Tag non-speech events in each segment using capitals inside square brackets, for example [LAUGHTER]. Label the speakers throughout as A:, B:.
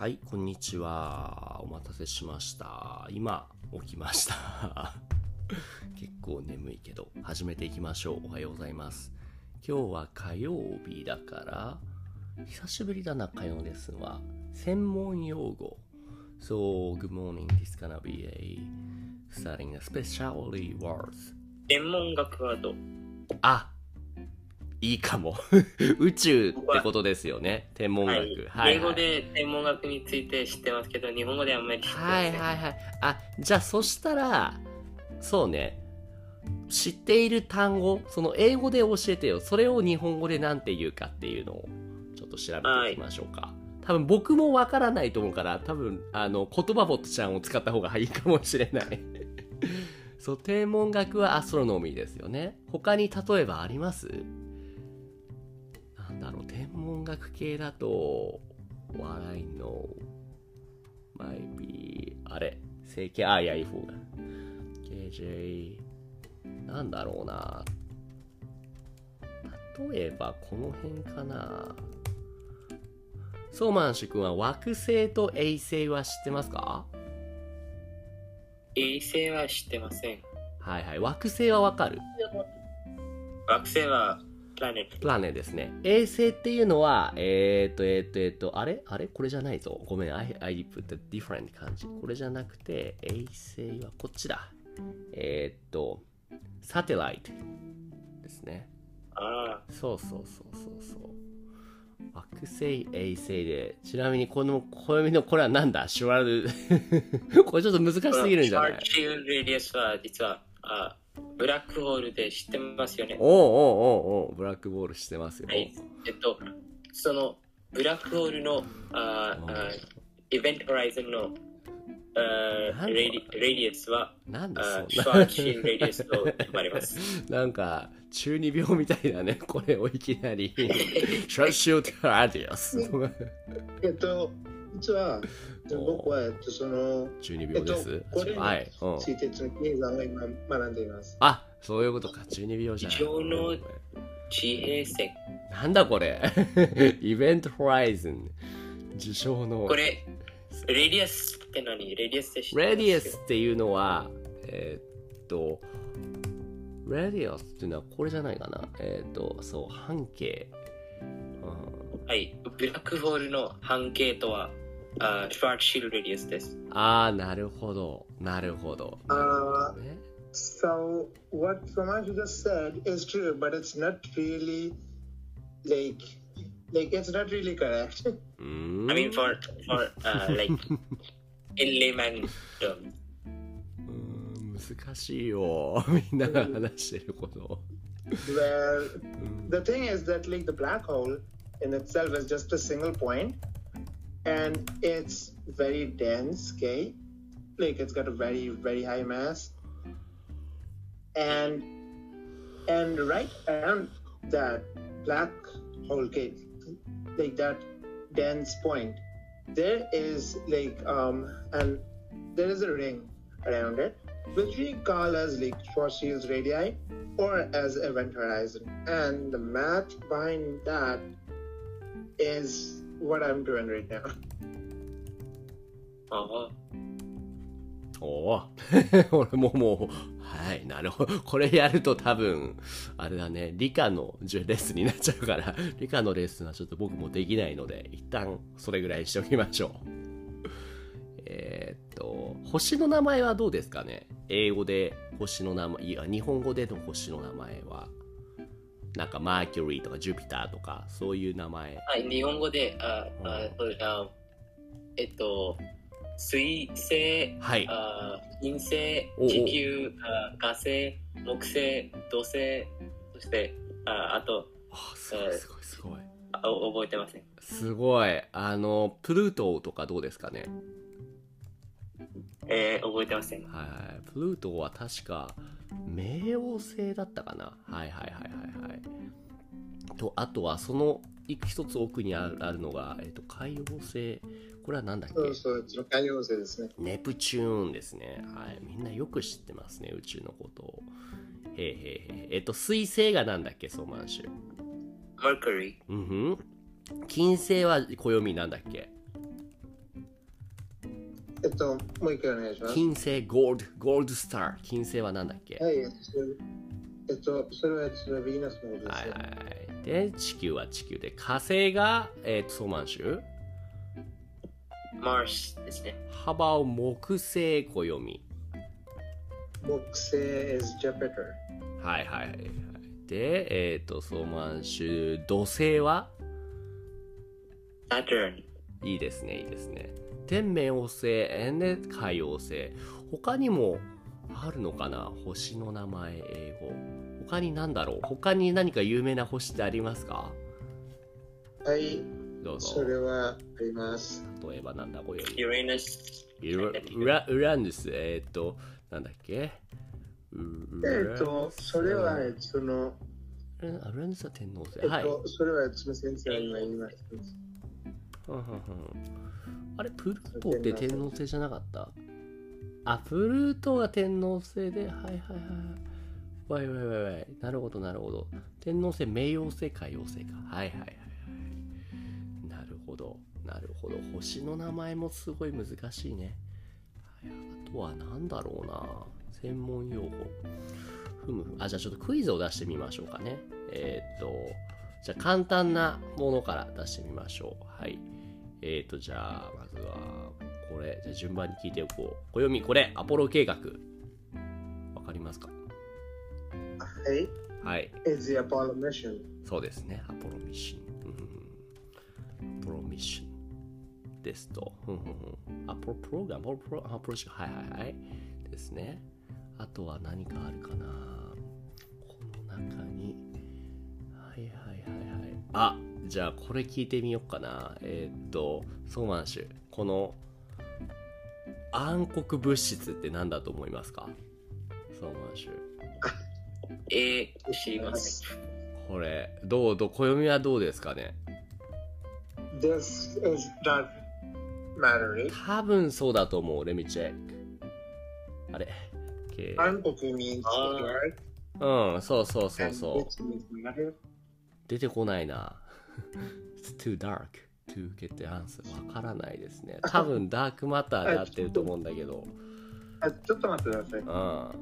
A: はい、こんにちは。お待たせしました。今、起きました。[LAUGHS] 結構眠いけど、始めていきましょう。おはようございます。今日は火曜日だから、久しぶりだな、火曜のレッスンは。専門用語。So, good morning. This is gonna be a starting a specialty words.
B: 天文学はどう
A: あいいかも。[LAUGHS] 宇宙ってことですよね。天文学。
B: はい、英語で天文学について知ってますけど、日本語であんまり知ってま
A: はい
B: せん。
A: はいはい。あ、じゃあそしたら、そうね。知っている単語、その英語で教えてよ。それを日本語で何て言うかっていうのをちょっと調べていきましょうか。多分僕もわからないと思うから、多分あの言葉ボットちゃんを使った方がいいかもしれない。[LAUGHS] そう、天文学はアストロノミーですよね。他に例えばあります？天文学系だと、What I know might be あれ整形あいやいい方が KJ なんだろうな。例えばこの辺かな。ソーマンシュ君は惑星と衛星は知ってますか？
B: 衛星は知ってません。
A: はいはい。惑星はわかる？
B: 惑星はプラネ。
A: プラネですね。衛星っていうのはえー、っとえー、っとえー、っとあれ？あれ？これじゃないぞ。ごめん。I, I put a different 感じ。これじゃなくて衛星はこっちだ。えー、っとサテライトですね。
B: あ
A: そうそうそうそうそう。惑星衛星で。ちなみにこの暦のこれはなんだ？シュワル。[LAUGHS] これちょっと難し
B: あ。
A: すぎるんじゃない？
B: シャークシールレディアスは実はあブラックホールで知ってますよね？
A: おうおうおうおうブラックボールしてますよ、
B: はい。えっと、そのブラックホールのああイベントホライズンのあレディレディアスは
A: なんで
B: あシ
A: そんな。
B: ュワークシールレディアスと呼ばれます。[LAUGHS]
A: なんか中二病みたいだねこれをいきなり。シャッシュートアディアス
C: えっと、実は、僕は、えっと、その、
A: 中二病です、
C: えっとこれ
A: はい、うん、
C: 地鉄の計算を今学んでいます。
A: あそういうことか。中二病じゃない
B: の地平線。
A: なんだこれ。イベントホライズン受賞の。
B: これ、レディアスって何？レディアスって
A: レディアスっていうのはえーっとレディアスっていうのはこれじゃないかな。えーっとそう半径、うん。
B: はい。ブラックホールの半径とは、あシュワークシールレディアスです。
A: ああなるほどなるほどなるほどね
C: So, what Somash just said is true, but it's not really like, like it's not really correct.
B: I mean, for, for, uh, like, in layman terms.
A: 難しいよみんなが話してること、ん
C: the thing is that like the black hole in itself is just a single point. And it's very dense okay? Like it's got a very very high mass. And and right around that black hole okay like that dense point there is like um and there is a ring around it which we call as like Schwarzschild's radii or as event horizon. And the math behind that is what I'm doing right now.
B: あ [LAUGHS] あ
A: おお [LAUGHS] 俺ももうはいなるほど。これやると多分あれだね理科のレッスンになっちゃうから [LAUGHS] 理科のレッスンはちょっと僕もできないので一旦それぐらいにしておきましょう。えーっと星の名前はどうですかね？英語で星の名前いや日本語での星の名前はなんかマーキュリーとかジュピターとかそういう名前。
B: はい、日本語で、ああそうあえっと、水星、
A: はい。
B: あ金星地球、あ火星、木星、土星、そして、ああと
A: あすごいすごいすごい。
B: あ、覚えてません。
A: すごい。あのプルートとかどうですかね？
B: えー、覚えてません。
A: はい、プルートは確か冥王星だったかな？はいはいはいはいはい。とあとはその一つ奥にあるのが、えっと海王星。これは何だっけ？
C: そうそう、海洋星ですね。
A: ネプチューンですね。はい。みんなよく知ってますね宇宙のことを。へえへえへええっと水星がなんだっけ？ソーマンシュ。
B: Mercury、
A: うんふん。金星は暦なんだっけ？
C: えっと、もう一回お願いします。
A: 金星ゴールド、ゴールドスター。金星はなんだっけ？
C: はい、えっと、それはえっとヴィーナスのことですよ。
A: はいはいはい。で、地球は地球で、火星が、えー、とソーマン州
B: ？Mars ですね。
A: 幅を木星暦。
C: 木星 is Jupiter。
A: はいはいはい。で、えっ、と、ソーマン州、土星は
B: ？Saturn。
A: いいですね、いいですね。天冥王星、えで海王星。他にもあるのかな？星の名前、英語。他に何だろう？他に何か有名な星ってありますか？
C: はい、
A: どうぞ
C: そ。れはあります。
A: 例えばなんだこれ。
B: Uranus。
A: ウラウラウランです。えっ、と、なんだっけ？ウ
C: えっと、それは、えっと、その、
A: ウラウランスは天皇星。
C: えっ
A: はい。
C: と、それは、その先生が今言いました。
A: あれ、プルートって天皇星じゃなかった？あ、プルートが天皇星で、はいはいはい。わいわいわいわい。なるほどなるほど。天皇星、冥王星、海王星か。はいはいはいはい。なるほど。なるほど。星の名前もすごい難しいね。はいあとは何だろうな。専門用語。ふむふむ。あ、じゃあちょっとクイズを出してみましょうかね。えーっと、じゃあ簡単なものから出してみましょう。はい。えーと、じゃあ、まずは、これ、じゃあ順番に聞いておこう。暦、これ、アポロ計画。わかりますか？
C: はい、
A: はい。
C: is the Apollo mission.
A: そうですね。アポロミッション。うんアポロミッションですと。アポロプログラム、アポロプロアポロシはいはいはい。ですね。あとは何かあるかなこの中に。はいはいはいはい。あじゃあこれ聞いてみようかな。えーっと、ソーマンシュ。この暗黒物質って何だと思いますか？ソーマンシュ。[LAUGHS]
B: えー、知りません。
A: これ、どう、どう、暦はどうですかね
C: ？This is not matter?
A: 多分そうだと思う。レミチェック。あれ ?K-
C: Hankoku means
B: Ah.
C: dark.
A: うん、そうそうそうそう。
C: means.
A: 出てこないな。[LAUGHS] It's too dark to get the answer. わからないですね。多分ダークマターで合ってると思うんだけど。
C: あちょっと待ってください
A: うん。。ま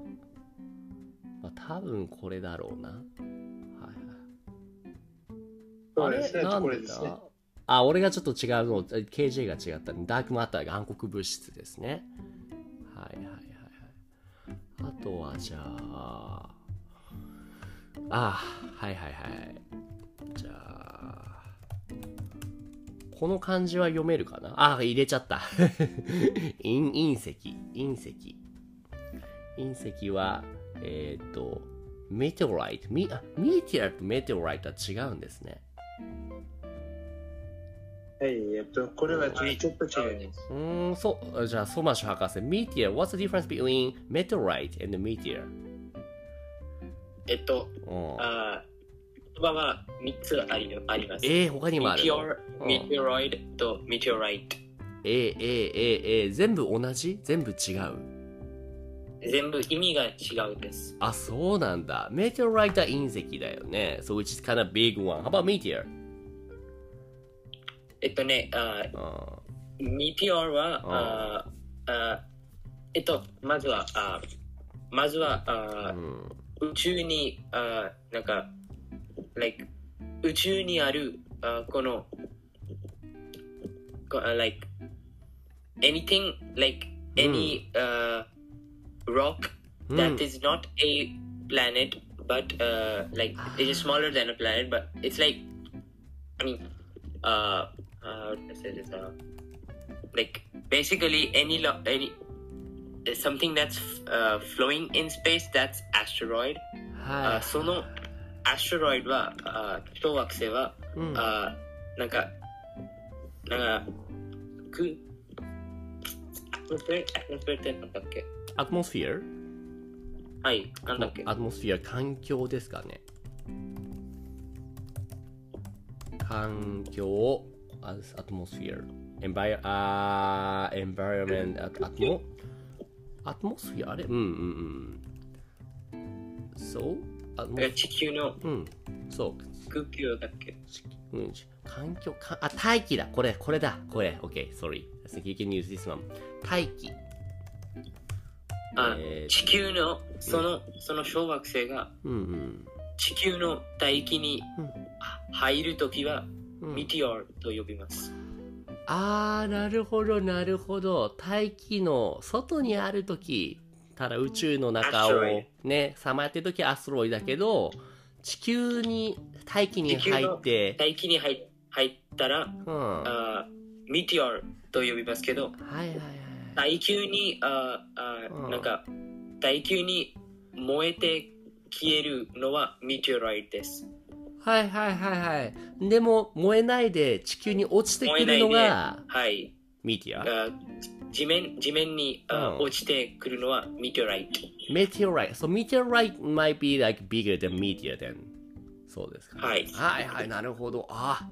A: あ、多分これだろうな。はいはい。あれ
C: そうですね。
A: なんで
C: これですね
A: だ？あ、俺がちょっと違うの、KJ が違った。ダークマターが暗黒物質ですね。はいはいはいはい。あとはじゃあ、あ、はいはいはい。じゃあ、この漢字は読めるかな？あ、入れちゃった。[LAUGHS] 隕隕石、隕石。隕石は、えっ、と、メテオライト。ミあミティアとメテオライトは違うんですね。
C: はい、えっと、これはちょっと違います。
A: うーん、そう、じゃあ、ソマシュ博士。meteor, what's the difference between meteorite and meteor?
B: えっと、
A: うん
B: あー言葉は3つありあります。
A: えー、他にもあるの
B: ？Meteor
A: うん
B: Meteoroid と Meteorite。
A: えー、えー、えー、えー、全部同じ？全部違う？
B: 全部意味が違うです。
A: あ、そうなんだ。meteorite は隕石だよね。So which is kind of big one. How about meteor?
B: えっとね、あ
A: あ
B: ー Meteor は、あーあーえっと、まずは、あーまずは、あ
A: ーう
B: ー
A: ん。
B: 宇宙に、あーなんか、like、宇宙にある、あーこの、こあ like, anything, like, any、uh, rock
A: うん
B: that is not a planet, but uh, like it is smaller than a planet, but it's like, I mean, uh, uh, how to say this? Uh, like basically any lo- any something that's uh, flowing in space that's asteroid.
A: は
B: あその アステロイドは、あ当惑星は、
A: い。うん。
B: あなんか、なんか、く、
A: atmosphere？
B: はい、なんだっけ？
A: atmosphere、環境ですかね。環境、ア atmosphere。 envi- あー environment、 atmo- atmosphere？あれ？うんうんうん。そうアトモ
B: なんか地球の？
A: うん。そう。
B: 空気量だっけ？
A: うん、環境か、あ、大気だ。これ、これだ。これ。OK, sorry. I think you can use this one. 大気。
B: あ
A: えー
B: 地球のそのその小惑星が
A: うんうん。
B: 地球の大気に
A: うん
B: あ入るときは
A: うん
B: ミティオと呼びます。
A: あー、なるほど、なるほど。大気の外にあるとき、ただ宇宙の中をね、さまってるときアストロイだけど、地球に、大気に入って、
B: 大気に入入ったら
A: うん。は
B: あミティオと呼びますけど
A: いはいはい。
B: 大気にああ
A: うん
B: なんか大気に燃えて消えるのはミティオライトです。
A: はいはいはいはい。でも、燃えないで地球に落ちてくるのが、
B: はい。
A: ミティア？
B: あ地面地面にあ
A: うん
B: 落ちてくるのはミティオライト。
A: meteorite. So meteorite might be like bigger than meteor then. そうですか、
B: はい
A: はいはい、なるほど。あ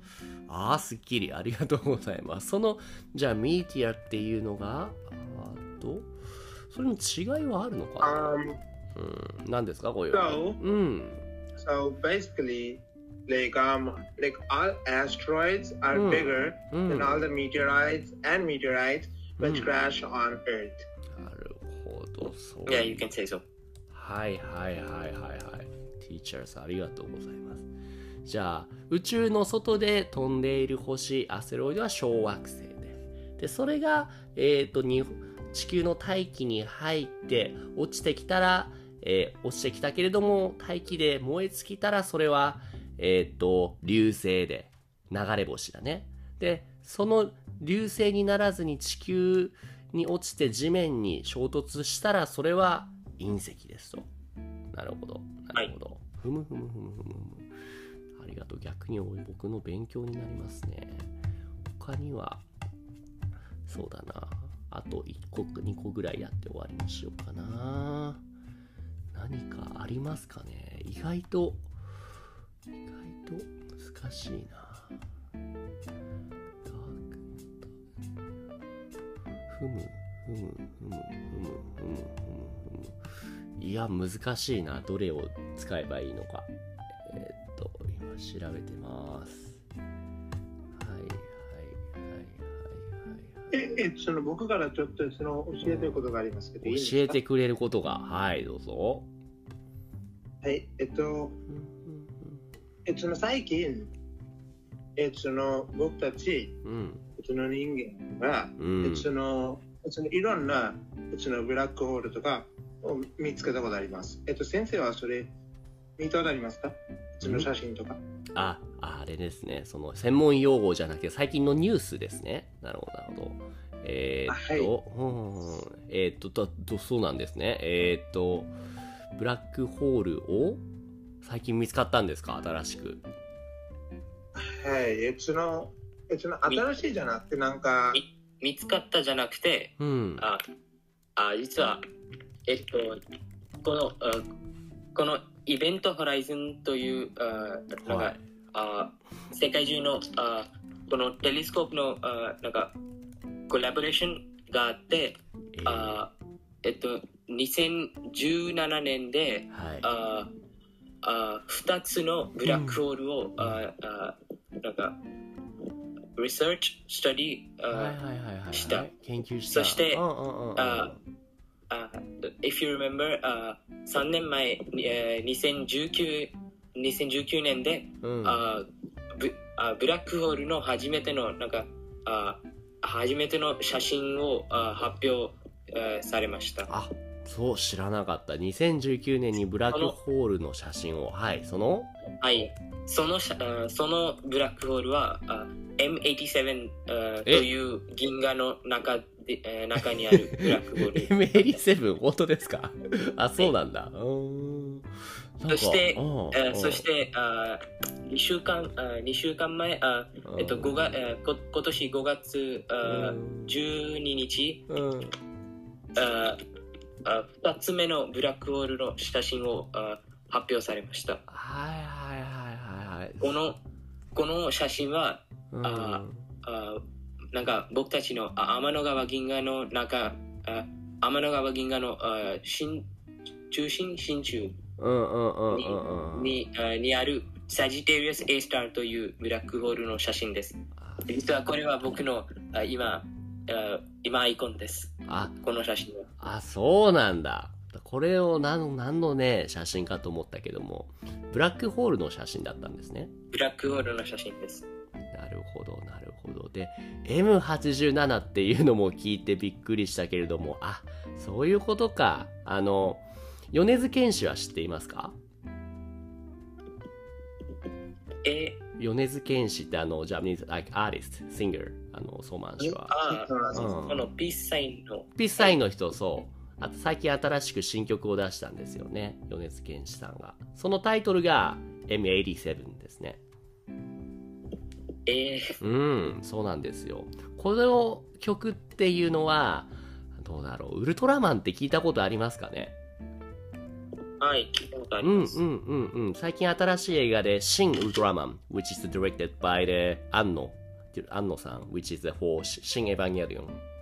A: あ、あすっきり。ありがとうございます。その、じゃあ、メティアっていうのが、あと、それの違いはあるのかな
C: Um,
A: うん。何ですかこういう。
C: so,
A: うん。
C: so basically, like um, like all asteroids are
A: Hmm.
C: bigger
A: うん。
C: than
A: な
C: all the meteorites and meteorites
A: Hmm.
C: crash on Earth.
A: るほど。そう。
B: Yeah, you can say so.
A: はいはいはいはいはい。Teachers ありがとうございます。じゃあ、宇宙の外で飛んでいる星、アステロイドは小惑星です。で、それが、えっ、と、に地球の大気に入って落ちてきたら、えー落ちてきたけれども、大気で燃え尽きたら、それは、えっ、と、流星で、流れ星だね。で、その流星にならずに地球に落ちて地面に衝突したら、それは隕石ですと。なるほど。なるほど。ふむふむふむふむふむ。ありがとう。逆に僕の勉強になりますね。他には、そうだな。あと1個、2個ぐらいやって終わりにしようかな。何かありますかね意外と、意外と難しいな。ふむ、ふむ、ふむ、ふむ、ふむ、ふむ、ふむ。いや、難しいな。どれを使えばいいのか。えーっと、今調べてます。はい、はい、はい、はい、はい。
C: え、え、その僕からちょっとその教えてることがありますけど、いいですか
A: 教えてくれることが。はい、どうぞ。
C: はい、えっと、
A: うんうん
C: えその最近、えその僕たち、
A: うん、
C: えっと、その人間が、その、えっとそのいろんな、えっと、そのブラックホールとかを見つけたことあります。えっと、先生はそれ、見たことありますか？その写真とか。
A: あ、あれですね。その専門用語じゃなくて最近のニュースですね。なるほど、なるほど。えーっと、うんえーっととと、そうなんですね。えーっと、ブラックホールを最近見つかったんですか？新しく。
C: はい、えっと、その、え新しいじゃなくて、なんか、
B: 見つかったじゃなくて、
A: うん。
B: ああ実は、えっと、この、あこのイベントホライズンという、あなんか、
A: はい。
B: あ世界中のあこのテレスコープのあなんかコラボレーションがあって、
A: えー
B: あえっと、2017年で
A: はい。
B: ああ2つのブラックホールを、ああなんか
A: はいはい。
B: した
A: 研究した。
B: そして if you remember あ3年前、えー、2019 2019年で、
A: うん。
B: あブあブラックホールの初めてのなんかあ初めての写真をあ発表、えーされました
A: あ、そう、知らなかった。2019年にブラックホールの写真を。はい、その？
B: はい。そのそのブラックホールはあ M87 あと
A: え
B: いう銀河の中で、えー中にあるブラックホール。[LAUGHS]
A: M87 本当ですか？あ、そうなんだ。
B: そしてそしてあ2週間あ2週間前あ、えっと、5月、えーこ今年5月あ
A: うん。
B: 12日。
A: うん。
B: ああ2つ目のブラックホールの写真をあ発表されました
A: はいはいはいはいはい。
B: このこの写真は
A: うん、
B: ああなんか僕たちのあ天の川銀河の中あ天の川銀河のあ新中心真中
A: うんうんうんうんうん。
B: にあにあるサジテリアス A スターというブラックホールの写真です。実はこれは僕のあ今あ今アイコンです。
A: あ、
B: この写真は。
A: あ、そうなんだ。これを何何のね、写真かと思ったけども、ブラックホールの写真だったんですね。
B: ブラックホールの写真です。
A: なるほど、なるほど。で、M87 っていうのも聞いてびっくりしたけれども、あ、そういうことか。あの、米津玄師は知っていますか？
B: え？
A: 米津玄師ってあの、ジャパニーズ、like artist, singer、あの、ソーマン氏は。
B: ああ、
A: うん
B: このピースサインの。
A: ピースサインの人、そう。あと最近新しく新曲を出したんですよね。米津玄師さんが。そのタイトルが M87 ですね。
B: えー、
A: うん、そうなんですよ。この曲っていうのは、どうだろう、ウルトラマンって聞いたことありますかね？
B: はい、聞いたことあります。
A: うんうんうんうん。最近新しい映画で、新ウルトラマン、which is directed by the 安野、安野さん、which is for 新エヴァンゲリオン。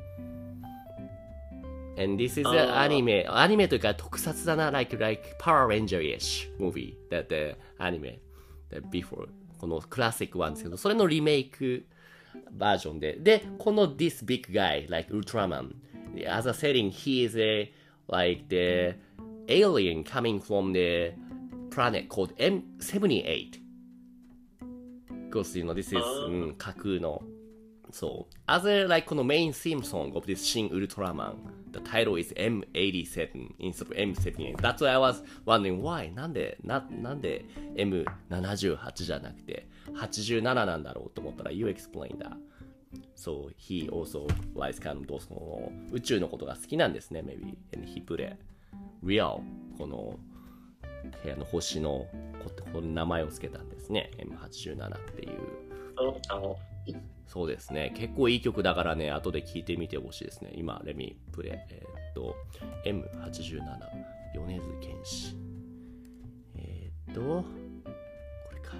A: And this is an anime, アニメというか特撮だな、like, like Power Ranger-ish movie that the anime that before このクラシック1ですけど、それのリメイクバージョンで。で、この This Big Guy, like Ultraman, as a setting, he is a, like the alien coming from the planet called M78. Because, you know, this is,
B: あー
A: うん、架空の。そう。As a, like, この main theme song of this 新 Ultraman, the title is M87 instead of M78. That's why I was wondering why? なんで、な、なんで M78 じゃなくて87なんだろうと思ったら You explain that. So he also likes kind of その宇宙のことが好きなんですね、maybe. And he put it real この部屋の星のここの名前をつけたんですね。M87 っていう。
B: そう
A: ですね。結構いい曲だからね、後で聴いてみてほしいですね。今、レミプレイ。えーっと、M87、米津玄師。えーっと、これか。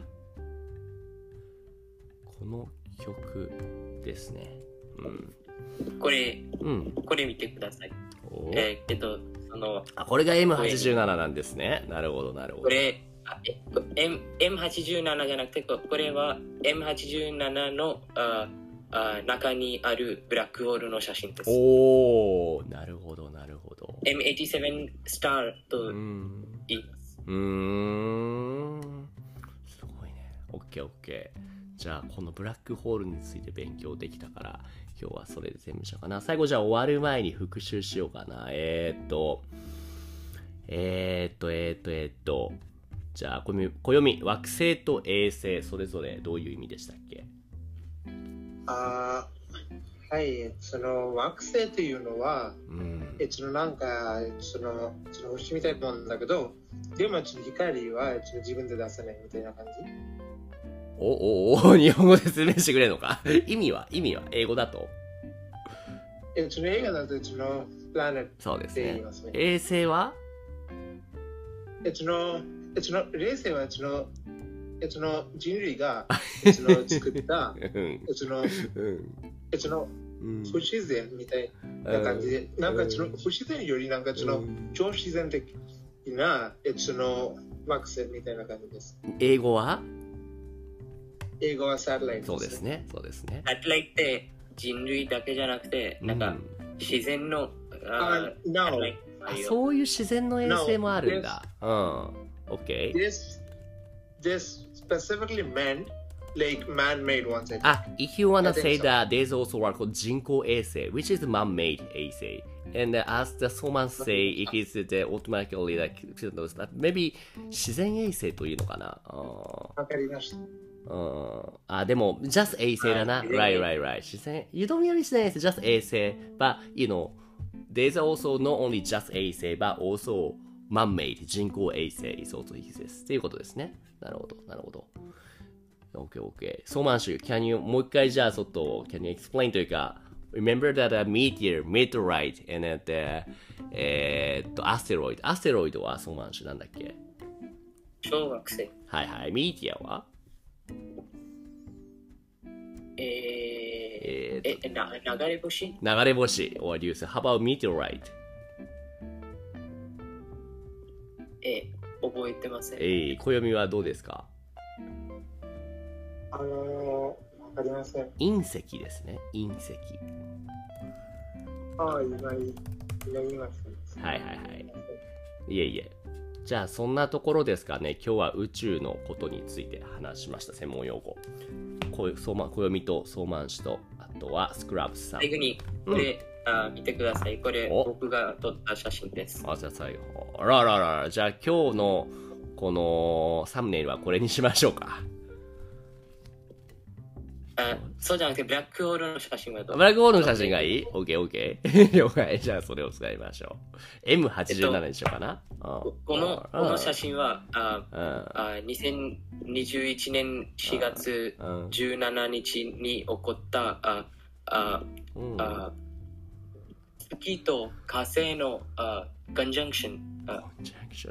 A: この曲ですね。うん。
B: これ、
A: うん。
B: これ見てください。
A: お
B: えー、けど、その、
A: あ、これが M87 なんですね。なるほど、なるほど。
B: これ、M M87 じゃなくて、ここれは M87 のああ中にあるブラックホールの写真です。
A: おー、なるほど、なるほど。
B: M87 スターと
A: うん。
B: 言います。
A: うーん。すごいね。オッケーオッケー。じゃあ、このブラックホールについて勉強できたから、今日はそれで全部しようかな。最後、じゃあ終わる前に復習しようかな。えー、っと、えー、っと、えー、っと、えー、っと、じゃあ、暦、暦惑星と衛星、それぞれどういう意味でしたっけ？
C: あーはい、その惑星というのは、
A: うん。
C: えそのなんか、そのその星みたいなもんだけど、でもちょっと光は自分で出せないみたいな感じ？
A: お、お、お、日本語で説明してくれるのか？意味は？意味は？英語だと？
C: えその映画だとそのプラネット
A: そうですね。衛星は？
C: えそのえその冷星はそのえその人類がえその作った [LAUGHS]
A: うん。
C: えその
A: うん。
C: えその
A: うん。
C: 不自然みたいな感じで、なんかその不自然よりなんかその
A: うん。
C: 超自然的なえその惑星みたいな感じです。
A: 英語は？
C: 英語はサテライト
A: そうですね。そうですね。
B: サテライトって人類だけじゃなくて、なんか
A: うん
B: 自然の、
C: あ
B: あ
C: no
B: サテライト
A: あそういう自然の衛星もあるんだ。うん。OK。
C: This this specifically meant like man-made ones.
A: あ、if you wanna say
C: so.
A: that there's also one called 人工衛星 which is man-made 衛星 and as the someone say it is the automatically like but maybe 自然衛星というのかなあ
C: わかりました。
A: ーうんあ、でも just 衛星だな。
B: あ
A: right, right, right. 自然 You don't really 自然衛星 just 衛星 but you know there's also not only just 衛星 but also man-made 人工衛星 is also exists っていうことですね。なるほど、なるほど。OK, OK. ソーマンシュ、can you もう一回じゃあちょっと can you explain というか remember that a meteor, meteorite and that the えーっと asteroid asteroid はソーマンシュなんだっけ
B: 小惑星。
A: はいはい。メティアは
B: え
A: えー
B: え、な流れ星？
A: と流れ星 or use how about meteorite?
B: え、覚えてません。
A: えー、暦はどうですか？
C: あのー、わかりません。
A: 隕石ですね。隕石。
C: ああ、今、今言いました。
A: はいはいはい。いえいえ。じゃあそんなところですかね。今日は宇宙のことについて話しました。専門用語。こう相馬暦と相馬氏と、あとはスクラブスさん。
B: 最後に、これ、あ見てください。これ、
A: お
B: 僕が撮った写真です。
A: あ、じゃあ最後。あらららら。じゃあ今日のこのサムネイルはこれにしましょうか。
B: あそうじゃなくて、ブラックホールの写真が撮
A: ブラックホールの写真がいい ?OK, [LAUGHS] OK. 了解。じゃあそれを使いましょう。M87 にしようかな。
B: ここのこの写真はあ
A: うん。
B: あ2021年4月
A: うん。
B: 17日に起こったああ
A: うん。
B: あ月と火星のあコンジャンクションあ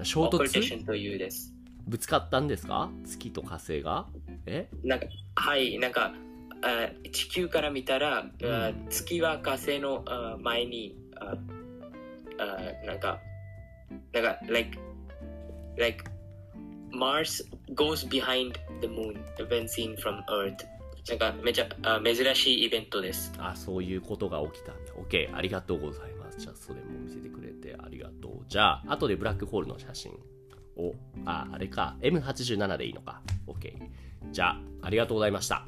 A: 衝
B: オペレーシ
A: 突？
B: ョンというです。
A: ぶつかったんですか？月と火星が？え？
B: なんかはい、なんかあ地球から見たら、月は火星のあ前にああなんかなんか like like Mars goes behind the moon when seen from Earth なんかめちゃあ珍しいイベントです。
A: あ、そういうことが起きたんだ。OK。ありがとうございます。じゃあ、それも見せてくれてありがとう。じゃあ、後でブラックホールの写真を、あ、あれか。M87 でいいのか。OK。じゃあ、ありがとうございました。